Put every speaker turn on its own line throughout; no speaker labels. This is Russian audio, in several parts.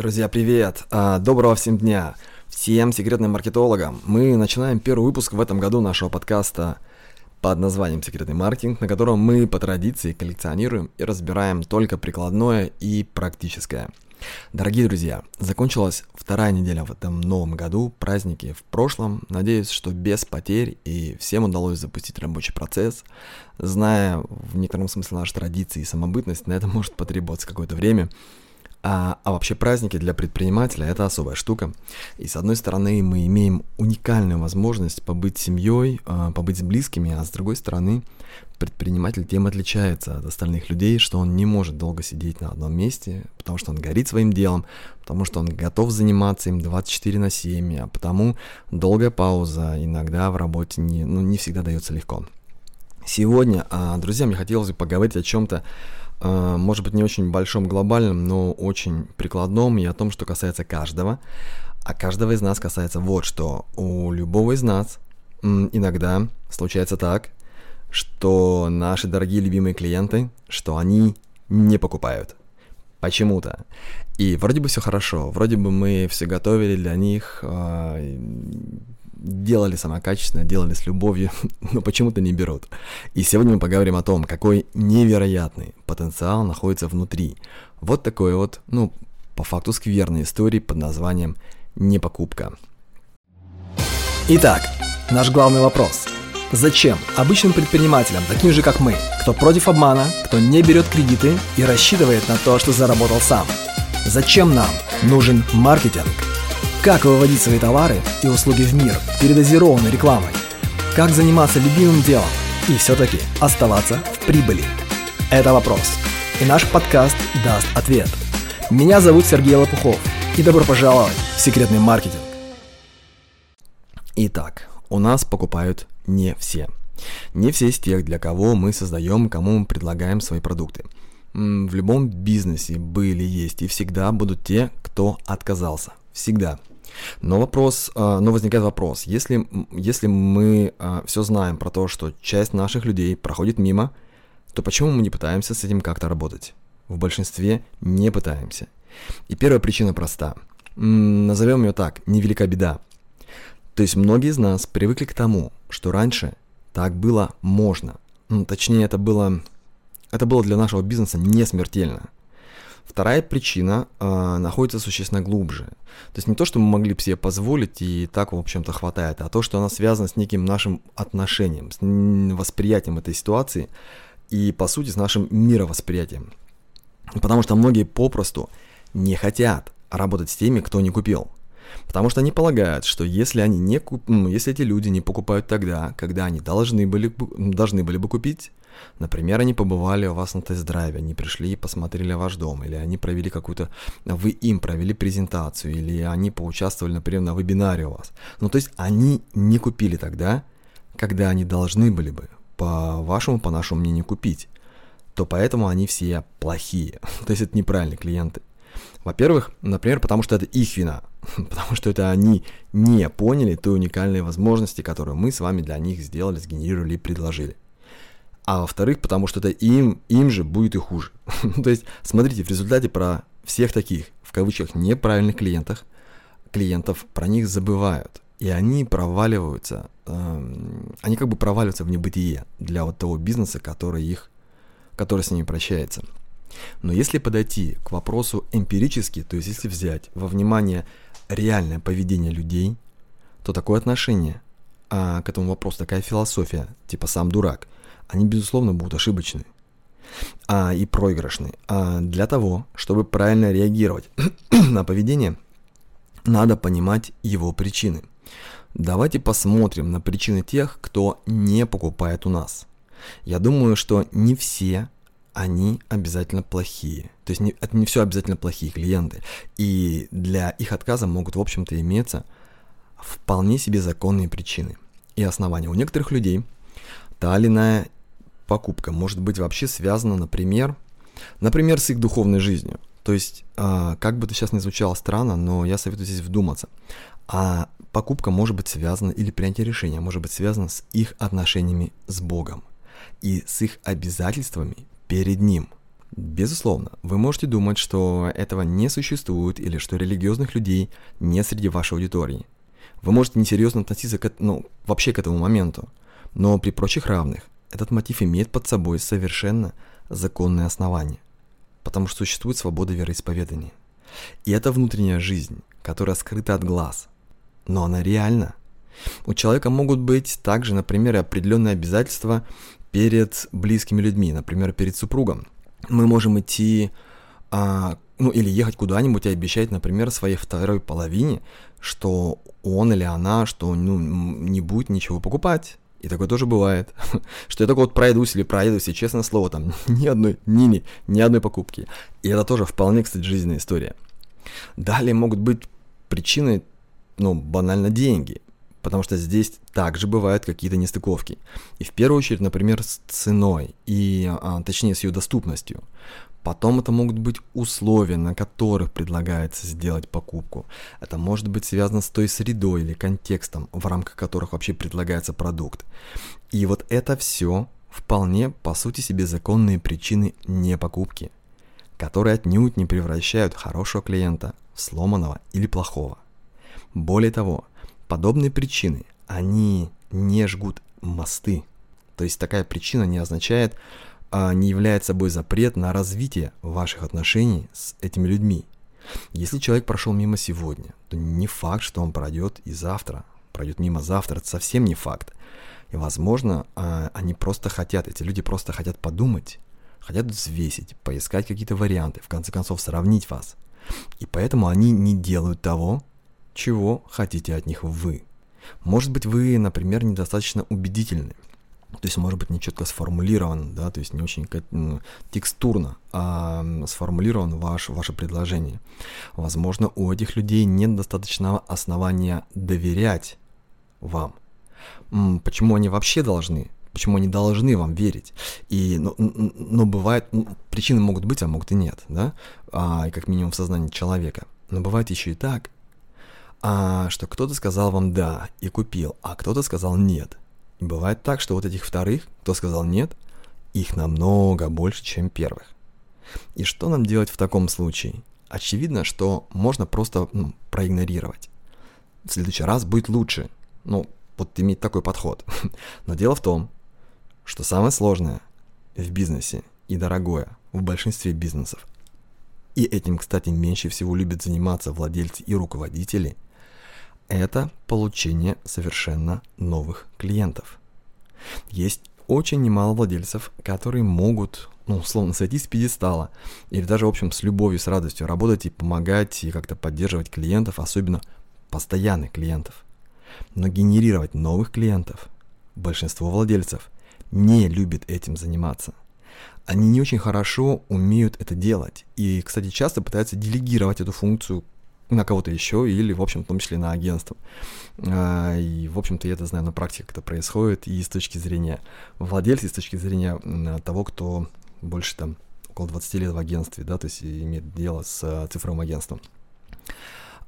Друзья, привет! А, доброго всем дня! Всем секретным маркетологам! Мы начинаем первый выпуск в этом году нашего подкаста под названием «Секретный маркетинг», на котором мы по традиции коллекционируем и разбираем только прикладное и практическое. Дорогие друзья, закончилась вторая неделя в этом новом году, праздники в прошлом. Надеюсь, что без потерь и всем удалось запустить рабочий процесс. Зная в некотором смысле наши традиции и самобытность, на это может потребоваться какое-то время – а, а вообще праздники для предпринимателя это особая штука. И с одной стороны мы имеем уникальную возможность побыть семьей, а, побыть с близкими, а с другой стороны предприниматель тем отличается от остальных людей, что он не может долго сидеть на одном месте, потому что он горит своим делом, потому что он готов заниматься им 24 на 7, а потому долгая пауза иногда в работе не, ну, не всегда дается легко. Сегодня, а, друзья, мне хотелось бы поговорить о чем-то, может быть, не очень большом глобальном, но очень прикладном и о том, что касается каждого. А каждого из нас касается вот что. У любого из нас иногда случается так, что наши дорогие любимые клиенты, что они не покупают. Почему-то. И вроде бы все хорошо, вроде бы мы все готовили для них, а, делали самокачественно, делали с любовью, но почему-то не берут. И сегодня мы поговорим о том, какой невероятный потенциал находится внутри. Вот такой вот, ну, по факту скверной истории под названием «Непокупка».
Итак, наш главный вопрос. Зачем обычным предпринимателям, таким же как мы, кто против обмана, кто не берет кредиты и рассчитывает на то, что заработал сам? Зачем нам нужен маркетинг? Как выводить свои товары и услуги в мир передозированной рекламой? Как заниматься любимым делом и все-таки оставаться в прибыли? Это вопрос. И наш подкаст даст ответ. Меня зовут Сергей Лопухов. И добро пожаловать в секретный маркетинг.
Итак, у нас покупают не все. Не все из тех, для кого мы создаем, кому мы предлагаем свои продукты. В любом бизнесе были, есть и всегда будут те, кто отказался. Всегда. Но вопрос, а, но возникает вопрос, если, если мы а, все знаем про то, что часть наших людей проходит мимо, то почему мы не пытаемся с этим как-то работать? В большинстве не пытаемся. И первая причина проста. Назовем ее так, невелика беда. То есть многие из нас привыкли к тому, что раньше так было можно. Ну, точнее, это было, это было для нашего бизнеса не смертельно. Вторая причина э, находится существенно глубже. То есть не то, что мы могли бы себе позволить и так, в общем-то, хватает, а то, что она связана с неким нашим отношением, с восприятием этой ситуации и, по сути, с нашим мировосприятием. Потому что многие попросту не хотят работать с теми, кто не купил. Потому что они полагают, что если они не куп... ну, если эти люди не покупают тогда, когда они должны были, должны были бы купить, Например, они побывали у вас на тест-драйве, они пришли и посмотрели ваш дом, или они провели какую-то, вы им провели презентацию, или они поучаствовали, например, на вебинаре у вас. Ну, то есть они не купили тогда, когда они должны были бы, по вашему, по нашему мнению, купить то поэтому они все плохие. то есть это неправильные клиенты. Во-первых, например, потому что это их вина, потому что это они не поняли той уникальной возможности, которую мы с вами для них сделали, сгенерировали и предложили а во-вторых, потому что это им, им же будет и хуже. То есть, смотрите, в результате про всех таких, в кавычках, неправильных клиентах, клиентов про них забывают. И они проваливаются, э, они как бы проваливаются в небытие для вот того бизнеса, который их, который с ними прощается. Но если подойти к вопросу эмпирически, то есть если взять во внимание реальное поведение людей, то такое отношение а, к этому вопросу, такая философия, типа сам дурак – они, безусловно, будут ошибочны а, и проигрышны. А для того, чтобы правильно реагировать на поведение, надо понимать его причины. Давайте посмотрим на причины тех, кто не покупает у нас. Я думаю, что не все они обязательно плохие. То есть не, это не все обязательно плохие клиенты. И для их отказа могут, в общем-то, иметься вполне себе законные причины и основания. У некоторых людей та или иная покупка может быть вообще связана, например, например, с их духовной жизнью. То есть, э, как бы это сейчас не звучало странно, но я советую здесь вдуматься. А покупка может быть связана, или принятие решения может быть связано с их отношениями с Богом и с их обязательствами перед Ним. Безусловно, вы можете думать, что этого не существует или что религиозных людей нет среди вашей аудитории. Вы можете несерьезно относиться к, ну, вообще к этому моменту. Но при прочих равных этот мотив имеет под собой совершенно законные основания. Потому что существует свобода вероисповедания. И это внутренняя жизнь, которая скрыта от глаз. Но она реальна. У человека могут быть также, например, определенные обязательства перед близкими людьми, например, перед супругом. Мы можем идти, а, ну или ехать куда-нибудь и обещать, например, своей второй половине, что он или она, что ну, не будет ничего покупать. И такое тоже бывает, что я только вот пройдусь или проедусь, и честное слово, там ни одной, ни, ни, ни одной покупки. И это тоже вполне, кстати, жизненная история. Далее могут быть причины, ну, банально деньги потому что здесь также бывают какие-то нестыковки. И в первую очередь, например, с ценой, и, а, точнее, с ее доступностью. Потом это могут быть условия, на которых предлагается сделать покупку. Это может быть связано с той средой или контекстом, в рамках которых вообще предлагается продукт. И вот это все вполне, по сути себе, законные причины не покупки, которые отнюдь не превращают хорошего клиента в сломанного или плохого. Более того, Подобные причины, они не жгут мосты. То есть такая причина не означает, а не является собой запрет на развитие ваших отношений с этими людьми. Если человек прошел мимо сегодня, то не факт, что он пройдет и завтра. Пройдет мимо завтра, это совсем не факт. И, возможно, а, они просто хотят, эти люди просто хотят подумать, хотят взвесить, поискать какие-то варианты, в конце концов сравнить вас. И поэтому они не делают того, чего хотите от них вы. Может быть, вы, например, недостаточно убедительны. То есть, может быть, не четко сформулирован, да, то есть не очень текстурно а сформулирован ваш, ваше предложение. Возможно, у этих людей нет достаточного основания доверять вам. Почему они вообще должны? Почему они должны вам верить? И, но, ну, но бывает, причины могут быть, а могут и нет, да, а, как минимум в сознании человека. Но бывает еще и так, а, что кто-то сказал вам «да» и купил, а кто-то сказал «нет». Бывает так, что вот этих вторых, кто сказал «нет», их намного больше, чем первых. И что нам делать в таком случае? Очевидно, что можно просто ну, проигнорировать. В следующий раз будет лучше. Ну, вот иметь такой подход. Но дело в том, что самое сложное в бизнесе и дорогое в большинстве бизнесов, и этим, кстати, меньше всего любят заниматься владельцы и руководители – это получение совершенно новых клиентов. Есть очень немало владельцев, которые могут, ну, условно, сойти с пьедестала, или даже, в общем, с любовью, с радостью работать и помогать, и как-то поддерживать клиентов, особенно постоянных клиентов. Но генерировать новых клиентов большинство владельцев не любит этим заниматься. Они не очень хорошо умеют это делать. И, кстати, часто пытаются делегировать эту функцию на кого-то еще или, в общем, в том числе на агентство. А, и, в общем-то, я это знаю на практике, как это происходит, и с точки зрения владельца, и с точки зрения того, кто больше там около 20 лет в агентстве, да, то есть имеет дело с а, цифровым агентством.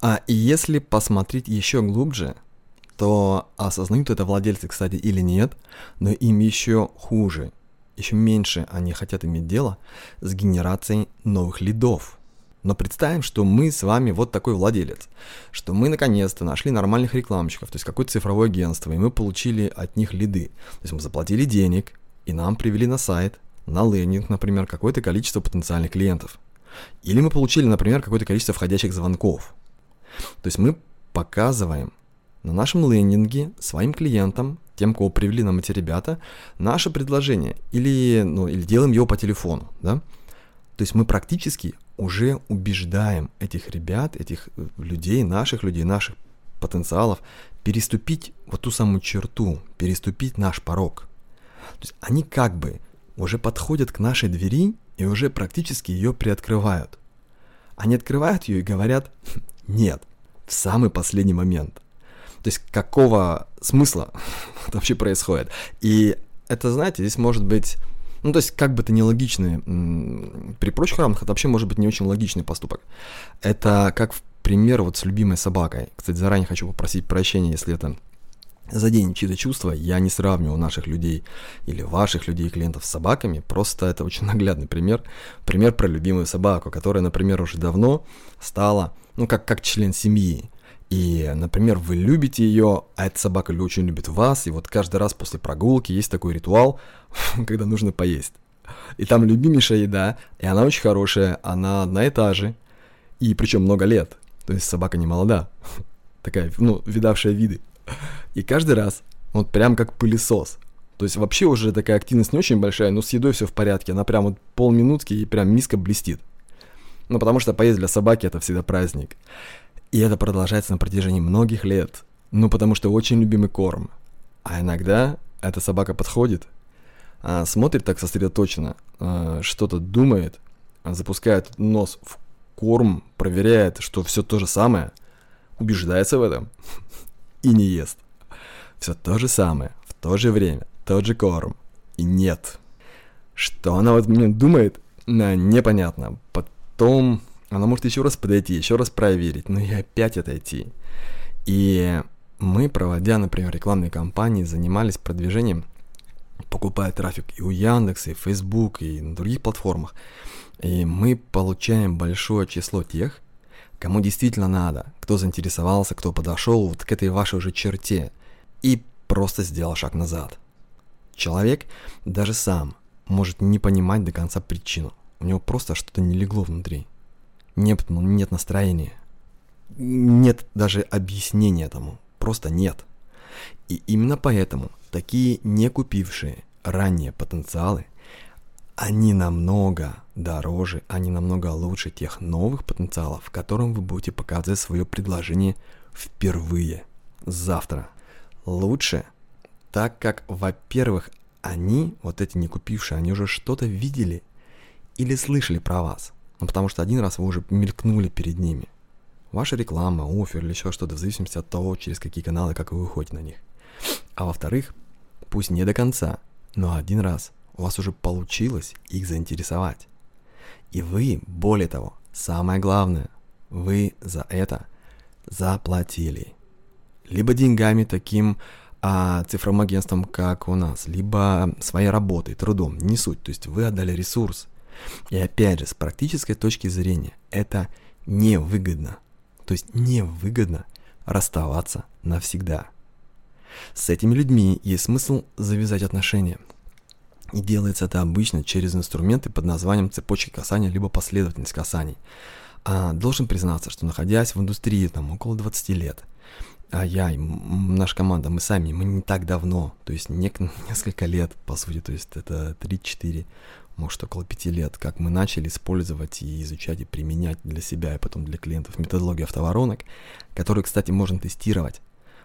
А если посмотреть еще глубже, то осознают это владельцы, кстати, или нет, но им еще хуже, еще меньше они хотят иметь дело с генерацией новых лидов – но представим, что мы с вами вот такой владелец, что мы наконец-то нашли нормальных рекламщиков, то есть какое-то цифровое агентство, и мы получили от них лиды. То есть мы заплатили денег, и нам привели на сайт, на лендинг, например, какое-то количество потенциальных клиентов. Или мы получили, например, какое-то количество входящих звонков. То есть мы показываем на нашем лендинге своим клиентам, тем, кого привели нам эти ребята, наше предложение. Или, ну, или делаем его по телефону. Да? То есть мы практически уже убеждаем этих ребят, этих э, людей, наших людей, наших потенциалов переступить вот ту самую черту, переступить наш порог. То есть они как бы уже подходят к нашей двери и уже практически ее приоткрывают. Они открывают ее и говорят «нет» в самый последний момент. То есть какого смысла это вообще происходит? И это, знаете, здесь может быть ну, то есть, как бы это нелогичный, при прочих равных это вообще может быть не очень логичный поступок. Это как в пример вот с любимой собакой. Кстати, заранее хочу попросить прощения, если это заденет чьи-то чувства, я не сравниваю наших людей или ваших людей, клиентов с собаками, просто это очень наглядный пример. Пример про любимую собаку, которая, например, уже давно стала, ну, как, как член семьи. И, например, вы любите ее, а эта собака очень любит вас, и вот каждый раз после прогулки есть такой ритуал, когда нужно поесть. И там любимейшая еда, и она очень хорошая, она одна и та же, и причем много лет. То есть собака не молода, такая, ну, видавшая виды. И каждый раз, вот прям как пылесос. То есть вообще уже такая активность не очень большая, но с едой все в порядке. Она прям вот полминутки и прям миска блестит. Ну, потому что поесть для собаки это всегда праздник. И это продолжается на протяжении многих лет. Ну, потому что очень любимый корм. А иногда эта собака подходит, а, смотрит так сосредоточенно, а, что-то думает, а, запускает нос в корм, проверяет, что все то же самое, убеждается в этом и не ест. Все то же самое, в то же время, тот же корм. И нет. Что она в этот момент думает, непонятно. Потом она может еще раз подойти, еще раз проверить, но и опять отойти. И мы, проводя, например, рекламные кампании, занимались продвижением, покупая трафик и у Яндекса, и Facebook, и на других платформах. И мы получаем большое число тех, кому действительно надо, кто заинтересовался, кто подошел вот к этой вашей уже черте и просто сделал шаг назад. Человек даже сам может не понимать до конца причину. У него просто что-то не легло внутри. Нет, ну, нет настроения. Нет даже объяснения тому. Просто нет. И именно поэтому такие не купившие ранее потенциалы они намного дороже, они намного лучше тех новых потенциалов, которым вы будете показывать свое предложение впервые, завтра. Лучше, так как, во-первых, они, вот эти не купившие, они уже что-то видели или слышали про вас. Ну, потому что один раз вы уже мелькнули перед ними. Ваша реклама, офер или еще что-то, в зависимости от того, через какие каналы, как вы выходите на них. А во-вторых, пусть не до конца, но один раз – у вас уже получилось их заинтересовать. И вы, более того, самое главное, вы за это заплатили. Либо деньгами таким а, цифровым агентством, как у нас, либо своей работой, трудом, не суть. То есть вы отдали ресурс. И опять же, с практической точки зрения, это невыгодно. То есть невыгодно расставаться навсегда. С этими людьми есть смысл завязать отношения – и делается это обычно через инструменты под названием цепочки касания либо последовательность касаний. А, должен признаться, что находясь в индустрии там около 20 лет, а я и наша команда, мы сами, мы не так давно, то есть не, несколько лет, по сути, то есть это 3-4, может около 5 лет, как мы начали использовать и изучать и применять для себя и потом для клиентов методологию автоворонок, которую, кстати, можно тестировать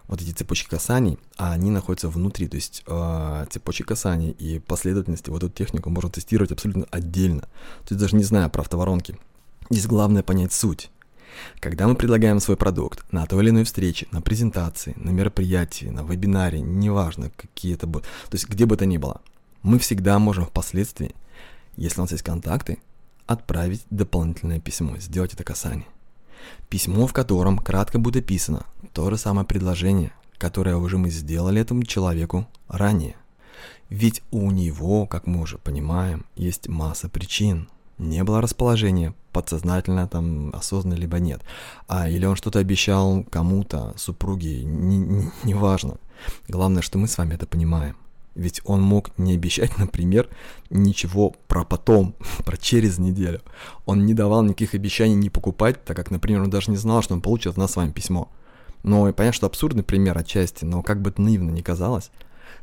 вот эти цепочки касаний, а они находятся внутри, то есть э, цепочки касаний и последовательности, вот эту технику можно тестировать абсолютно отдельно, то есть даже не зная про автоворонки. Здесь главное понять суть. Когда мы предлагаем свой продукт на той или иной встрече, на презентации, на мероприятии, на вебинаре, неважно, какие это будут, то есть где бы то ни было, мы всегда можем впоследствии, если у нас есть контакты, отправить дополнительное письмо, сделать это касание. Письмо, в котором кратко будет описано то же самое предложение, которое уже мы сделали этому человеку ранее. Ведь у него, как мы уже понимаем, есть масса причин. Не было расположения, подсознательно там осознанно либо нет. А или он что-то обещал кому-то, супруге, неважно. Не, не важно. Главное, что мы с вами это понимаем. Ведь он мог не обещать, например, ничего про потом, про через неделю. Он не давал никаких обещаний не покупать, так как, например, он даже не знал, что он получит от нас с вами письмо. И понятно, что абсурдный пример отчасти, но как бы это наивно ни казалось,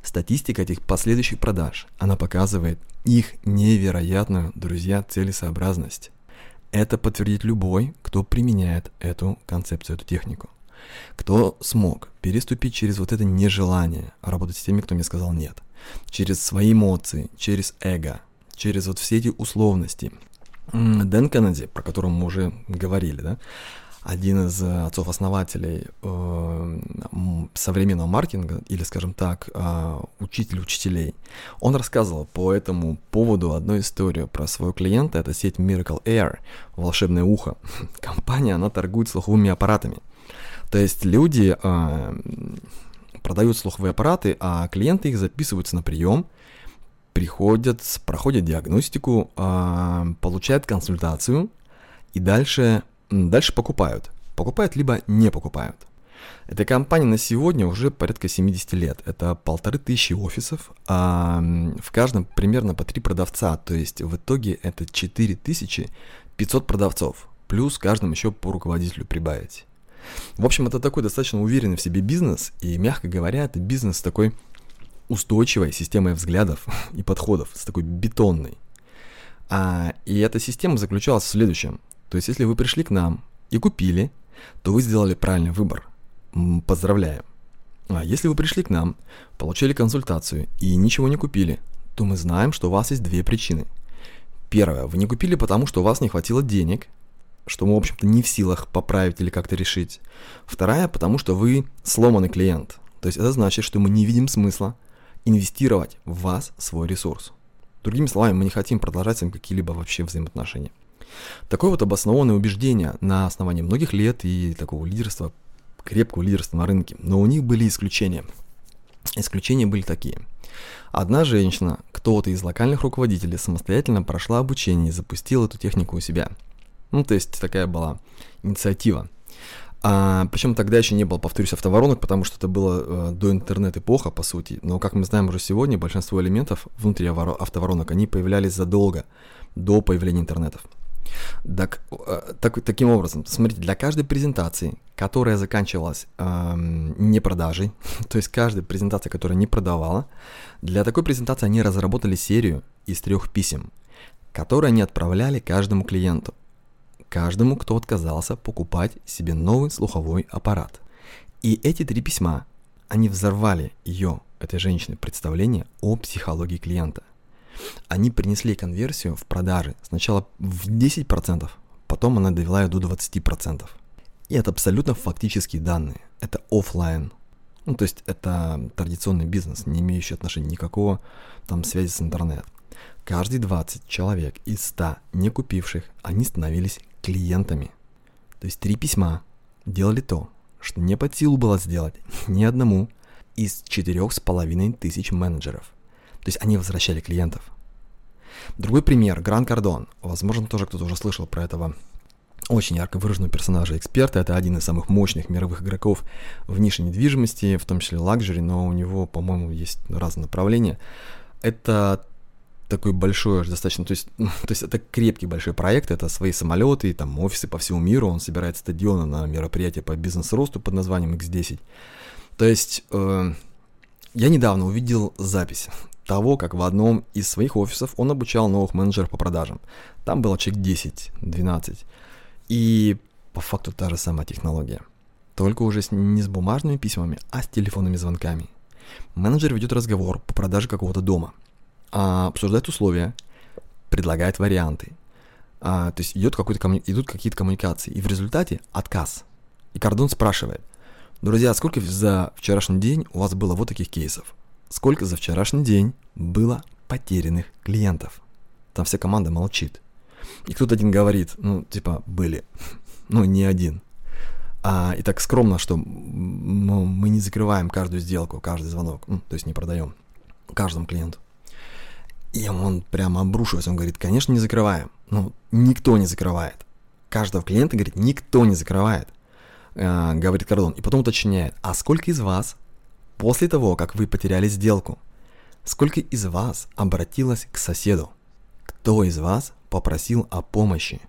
статистика этих последующих продаж, она показывает их невероятную, друзья, целесообразность. Это подтвердит любой, кто применяет эту концепцию, эту технику. Кто смог переступить через вот это нежелание работать с теми, кто мне сказал нет, через свои эмоции, через эго, через вот все эти условности. Дэн Кеннеди, про которого мы уже говорили, да, один из отцов-основателей э, современного маркетинга, или, скажем так, э, учитель учителей, он рассказывал по этому поводу одну историю про своего клиента, это сеть Miracle Air, волшебное ухо. Компания, она торгует слуховыми аппаратами – то есть люди, э, продают слуховые аппараты, а клиенты их записываются на прием, приходят, проходят диагностику, а, получают консультацию и дальше, дальше покупают. Покупают либо не покупают. Эта компания на сегодня уже порядка 70 лет. Это полторы тысячи офисов, а в каждом примерно по три продавца. То есть в итоге это 4500 продавцов. Плюс каждому еще по руководителю прибавить. В общем, это такой достаточно уверенный в себе бизнес, и, мягко говоря, это бизнес с такой устойчивой системой взглядов и подходов, с такой бетонной. А, и эта система заключалась в следующем. То есть, если вы пришли к нам и купили, то вы сделали правильный выбор. Поздравляю. А если вы пришли к нам, получили консультацию и ничего не купили, то мы знаем, что у вас есть две причины. Первое, вы не купили, потому что у вас не хватило денег, что мы, в общем-то, не в силах поправить или как-то решить. Вторая, потому что вы сломанный клиент. То есть это значит, что мы не видим смысла инвестировать в вас свой ресурс. Другими словами, мы не хотим продолжать с вами какие-либо вообще взаимоотношения. Такое вот обоснованное убеждение на основании многих лет и такого лидерства, крепкого лидерства на рынке. Но у них были исключения. Исключения были такие. Одна женщина, кто-то из локальных руководителей, самостоятельно прошла обучение и запустила эту технику у себя – ну, то есть такая была инициатива. А, причем тогда еще не было, повторюсь, автоворонок, потому что это было э, до интернет-эпоха, по сути. Но, как мы знаем уже сегодня, большинство элементов внутри автоворонок, они появлялись задолго до появления интернетов. Так, э, так, таким образом, смотрите, для каждой презентации, которая заканчивалась э, не продажей, то есть каждая презентация, которая не продавала, для такой презентации они разработали серию из трех писем, которые они отправляли каждому клиенту каждому, кто отказался покупать себе новый слуховой аппарат. И эти три письма, они взорвали ее, этой женщины, представление о психологии клиента. Они принесли конверсию в продаже сначала в 10%, потом она довела ее до 20%. И это абсолютно фактические данные. Это офлайн. Ну, то есть это традиционный бизнес, не имеющий отношения никакого там связи с интернетом. Каждый 20 человек из 100 не купивших, они становились клиентами. То есть три письма делали то, что не под силу было сделать ни одному из четырех с половиной тысяч менеджеров. То есть они возвращали клиентов. Другой пример, Гран Кардон. Возможно, тоже кто-то уже слышал про этого очень ярко выраженного персонажа эксперта. Это один из самых мощных мировых игроков в нише недвижимости, в том числе лакжери, но у него, по-моему, есть разные направления. Это такой большой достаточно, то есть, то есть это крепкий большой проект, это свои самолеты, там офисы по всему миру, он собирает стадионы на мероприятия по бизнес-росту под названием X10. То есть э, я недавно увидел запись того, как в одном из своих офисов он обучал новых менеджеров по продажам. Там было человек 10-12. И по факту та же самая технология. Только уже с, не с бумажными письмами, а с телефонными звонками. Менеджер ведет разговор по продаже какого-то дома – а, обсуждает условия, предлагает варианты. А, то есть идет какой-то комму... идут какие-то коммуникации. И в результате отказ. И Кордон спрашивает, друзья, сколько за вчерашний день у вас было вот таких кейсов? Сколько за вчерашний день было потерянных клиентов? Там вся команда молчит. И кто-то один говорит, ну, типа, были. Ну, не один. А, и так скромно, что мы не закрываем каждую сделку, каждый звонок. Ну, то есть не продаем каждому клиенту. И он прямо обрушивается, он говорит, конечно, не закрываем. Ну, никто не закрывает. Каждого клиента, говорит, никто не закрывает, э, говорит Кордон. И потом уточняет, а сколько из вас после того, как вы потеряли сделку, сколько из вас обратилось к соседу? Кто из вас попросил о помощи?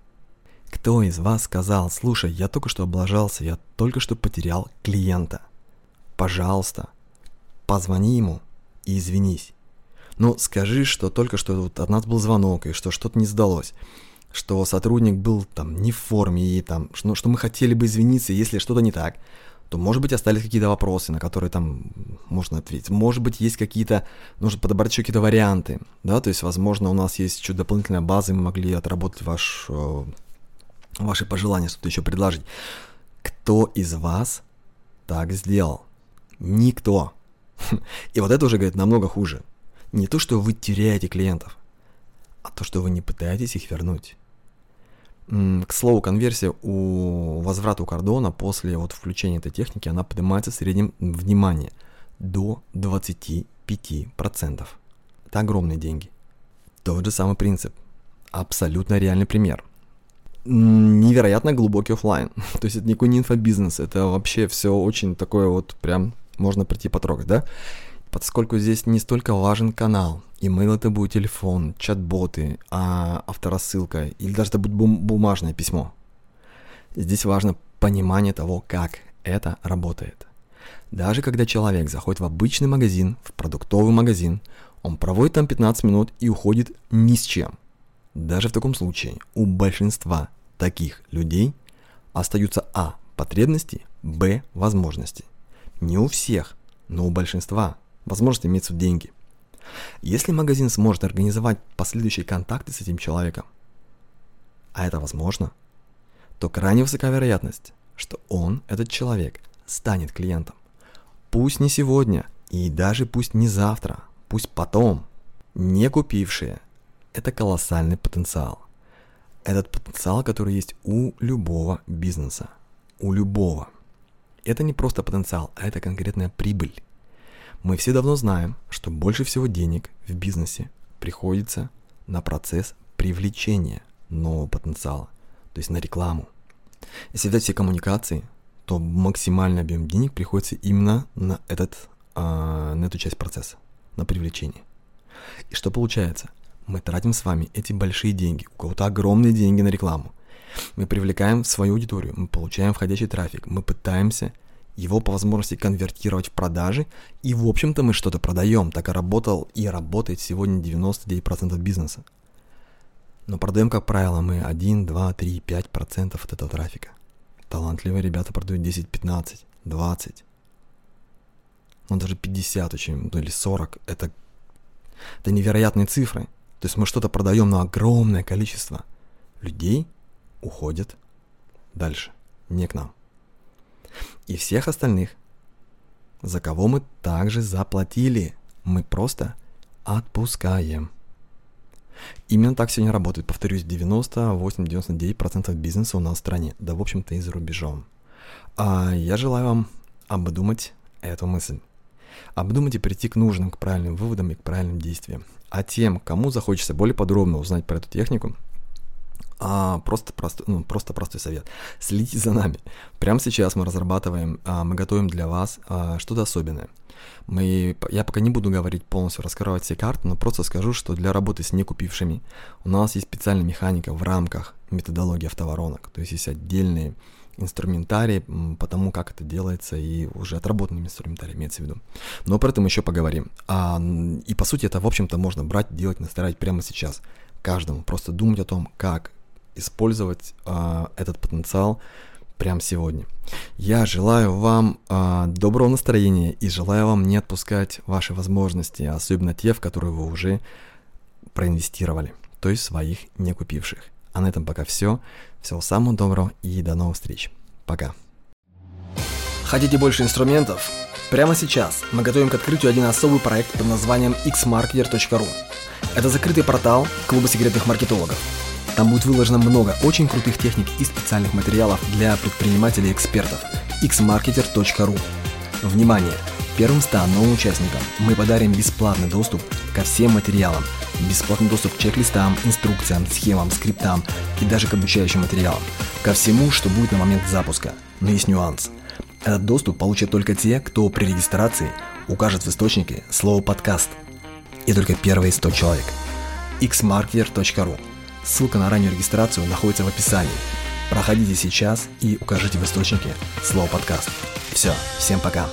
Кто из вас сказал, слушай, я только что облажался, я только что потерял клиента. Пожалуйста, позвони ему и извинись. Ну, скажи, что только что вот от нас был звонок, и что что-то не сдалось, что сотрудник был там не в форме, и там, что, что мы хотели бы извиниться, если что-то не так, то, может быть, остались какие-то вопросы, на которые там можно ответить. Может быть, есть какие-то, нужно подобрать еще какие-то варианты, да, то есть, возможно, у нас есть еще дополнительная база, и мы могли отработать ваш, э, ваши пожелания, что-то еще предложить. Кто из вас так сделал? Никто. И вот это уже, говорит, намного хуже. Не то, что вы теряете клиентов, а то, что вы не пытаетесь их вернуть. К слову, конверсия у возврата у кордона после вот включения этой техники, она поднимается в среднем внимание до 25%. Это огромные деньги. Тот же самый принцип. Абсолютно реальный пример. Невероятно глубокий офлайн. То есть это никакой не инфобизнес, это вообще все очень такое вот прям можно прийти потрогать, да? Поскольку здесь не столько важен канал, имейл это будет телефон, чат-боты, а авторассылка или даже это будет бум- бумажное письмо. Здесь важно понимание того, как это работает. Даже когда человек заходит в обычный магазин, в продуктовый магазин, он проводит там 15 минут и уходит ни с чем. Даже в таком случае у большинства таких людей остаются а. потребности, б. возможности. Не у всех, но у большинства возможности имеются деньги. Если магазин сможет организовать последующие контакты с этим человеком, а это возможно, то крайне высока вероятность, что он, этот человек, станет клиентом. Пусть не сегодня, и даже пусть не завтра, пусть потом. Не купившие – это колоссальный потенциал. Этот потенциал, который есть у любого бизнеса. У любого. Это не просто потенциал, а это конкретная прибыль. Мы все давно знаем, что больше всего денег в бизнесе приходится на процесс привлечения нового потенциала, то есть на рекламу. Если взять все коммуникации, то максимальный объем денег приходится именно на, этот, э, на эту часть процесса, на привлечение. И что получается? Мы тратим с вами эти большие деньги, у кого-то огромные деньги на рекламу. Мы привлекаем свою аудиторию, мы получаем входящий трафик, мы пытаемся его по возможности конвертировать в продажи, и в общем-то мы что-то продаем, так и работал и работает сегодня 99% бизнеса. Но продаем, как правило, мы 1, 2, 3, 5% от этого трафика. Талантливые ребята продают 10, 15, 20. Ну даже 50 очень, ну или 40. Это, это невероятные цифры. То есть мы что-то продаем, но огромное количество людей уходит дальше, не к нам. И всех остальных, за кого мы также заплатили, мы просто отпускаем. Именно так сегодня работает, повторюсь, 98-99% бизнеса у нас в стране, да в общем-то и за рубежом. А я желаю вам обдумать эту мысль. Обдумать и прийти к нужным, к правильным выводам и к правильным действиям. А тем, кому захочется более подробно узнать про эту технику, а, просто, просто, ну, просто простой совет. Следите за нами. Прямо сейчас мы разрабатываем, а, мы готовим для вас а, что-то особенное. Мы, я пока не буду говорить полностью, раскрывать все карты, но просто скажу, что для работы с некупившими у нас есть специальная механика в рамках методологии автоворонок. То есть есть отдельные инструментарий по тому, как это делается, и уже отработанный инструментарий имеется в виду. Но про это мы еще поговорим. А, и по сути это, в общем-то, можно брать, делать, настраивать прямо сейчас. Каждому. Просто думать о том, как использовать а, этот потенциал прямо сегодня. Я желаю вам а, доброго настроения и желаю вам не отпускать ваши возможности, особенно те, в которые вы уже проинвестировали, то есть своих не купивших. А на этом пока все. Всего самого доброго и до новых встреч. Пока.
Хотите больше инструментов? Прямо сейчас мы готовим к открытию один особый проект под названием xmarketer.ru. Это закрытый портал клуба секретных маркетологов там будет выложено много очень крутых техник и специальных материалов для предпринимателей и экспертов. xmarketer.ru Внимание! Первым 100 новым участникам мы подарим бесплатный доступ ко всем материалам, бесплатный доступ к чек-листам, инструкциям, схемам, скриптам и даже к обучающим материалам, ко всему, что будет на момент запуска. Но есть нюанс. Этот доступ получат только те, кто при регистрации укажет в источнике слово «подкаст». И только первые 100 человек. xmarketer.ru Ссылка на раннюю регистрацию находится в описании. Проходите сейчас и укажите в источнике слово подкаст. Все, всем пока.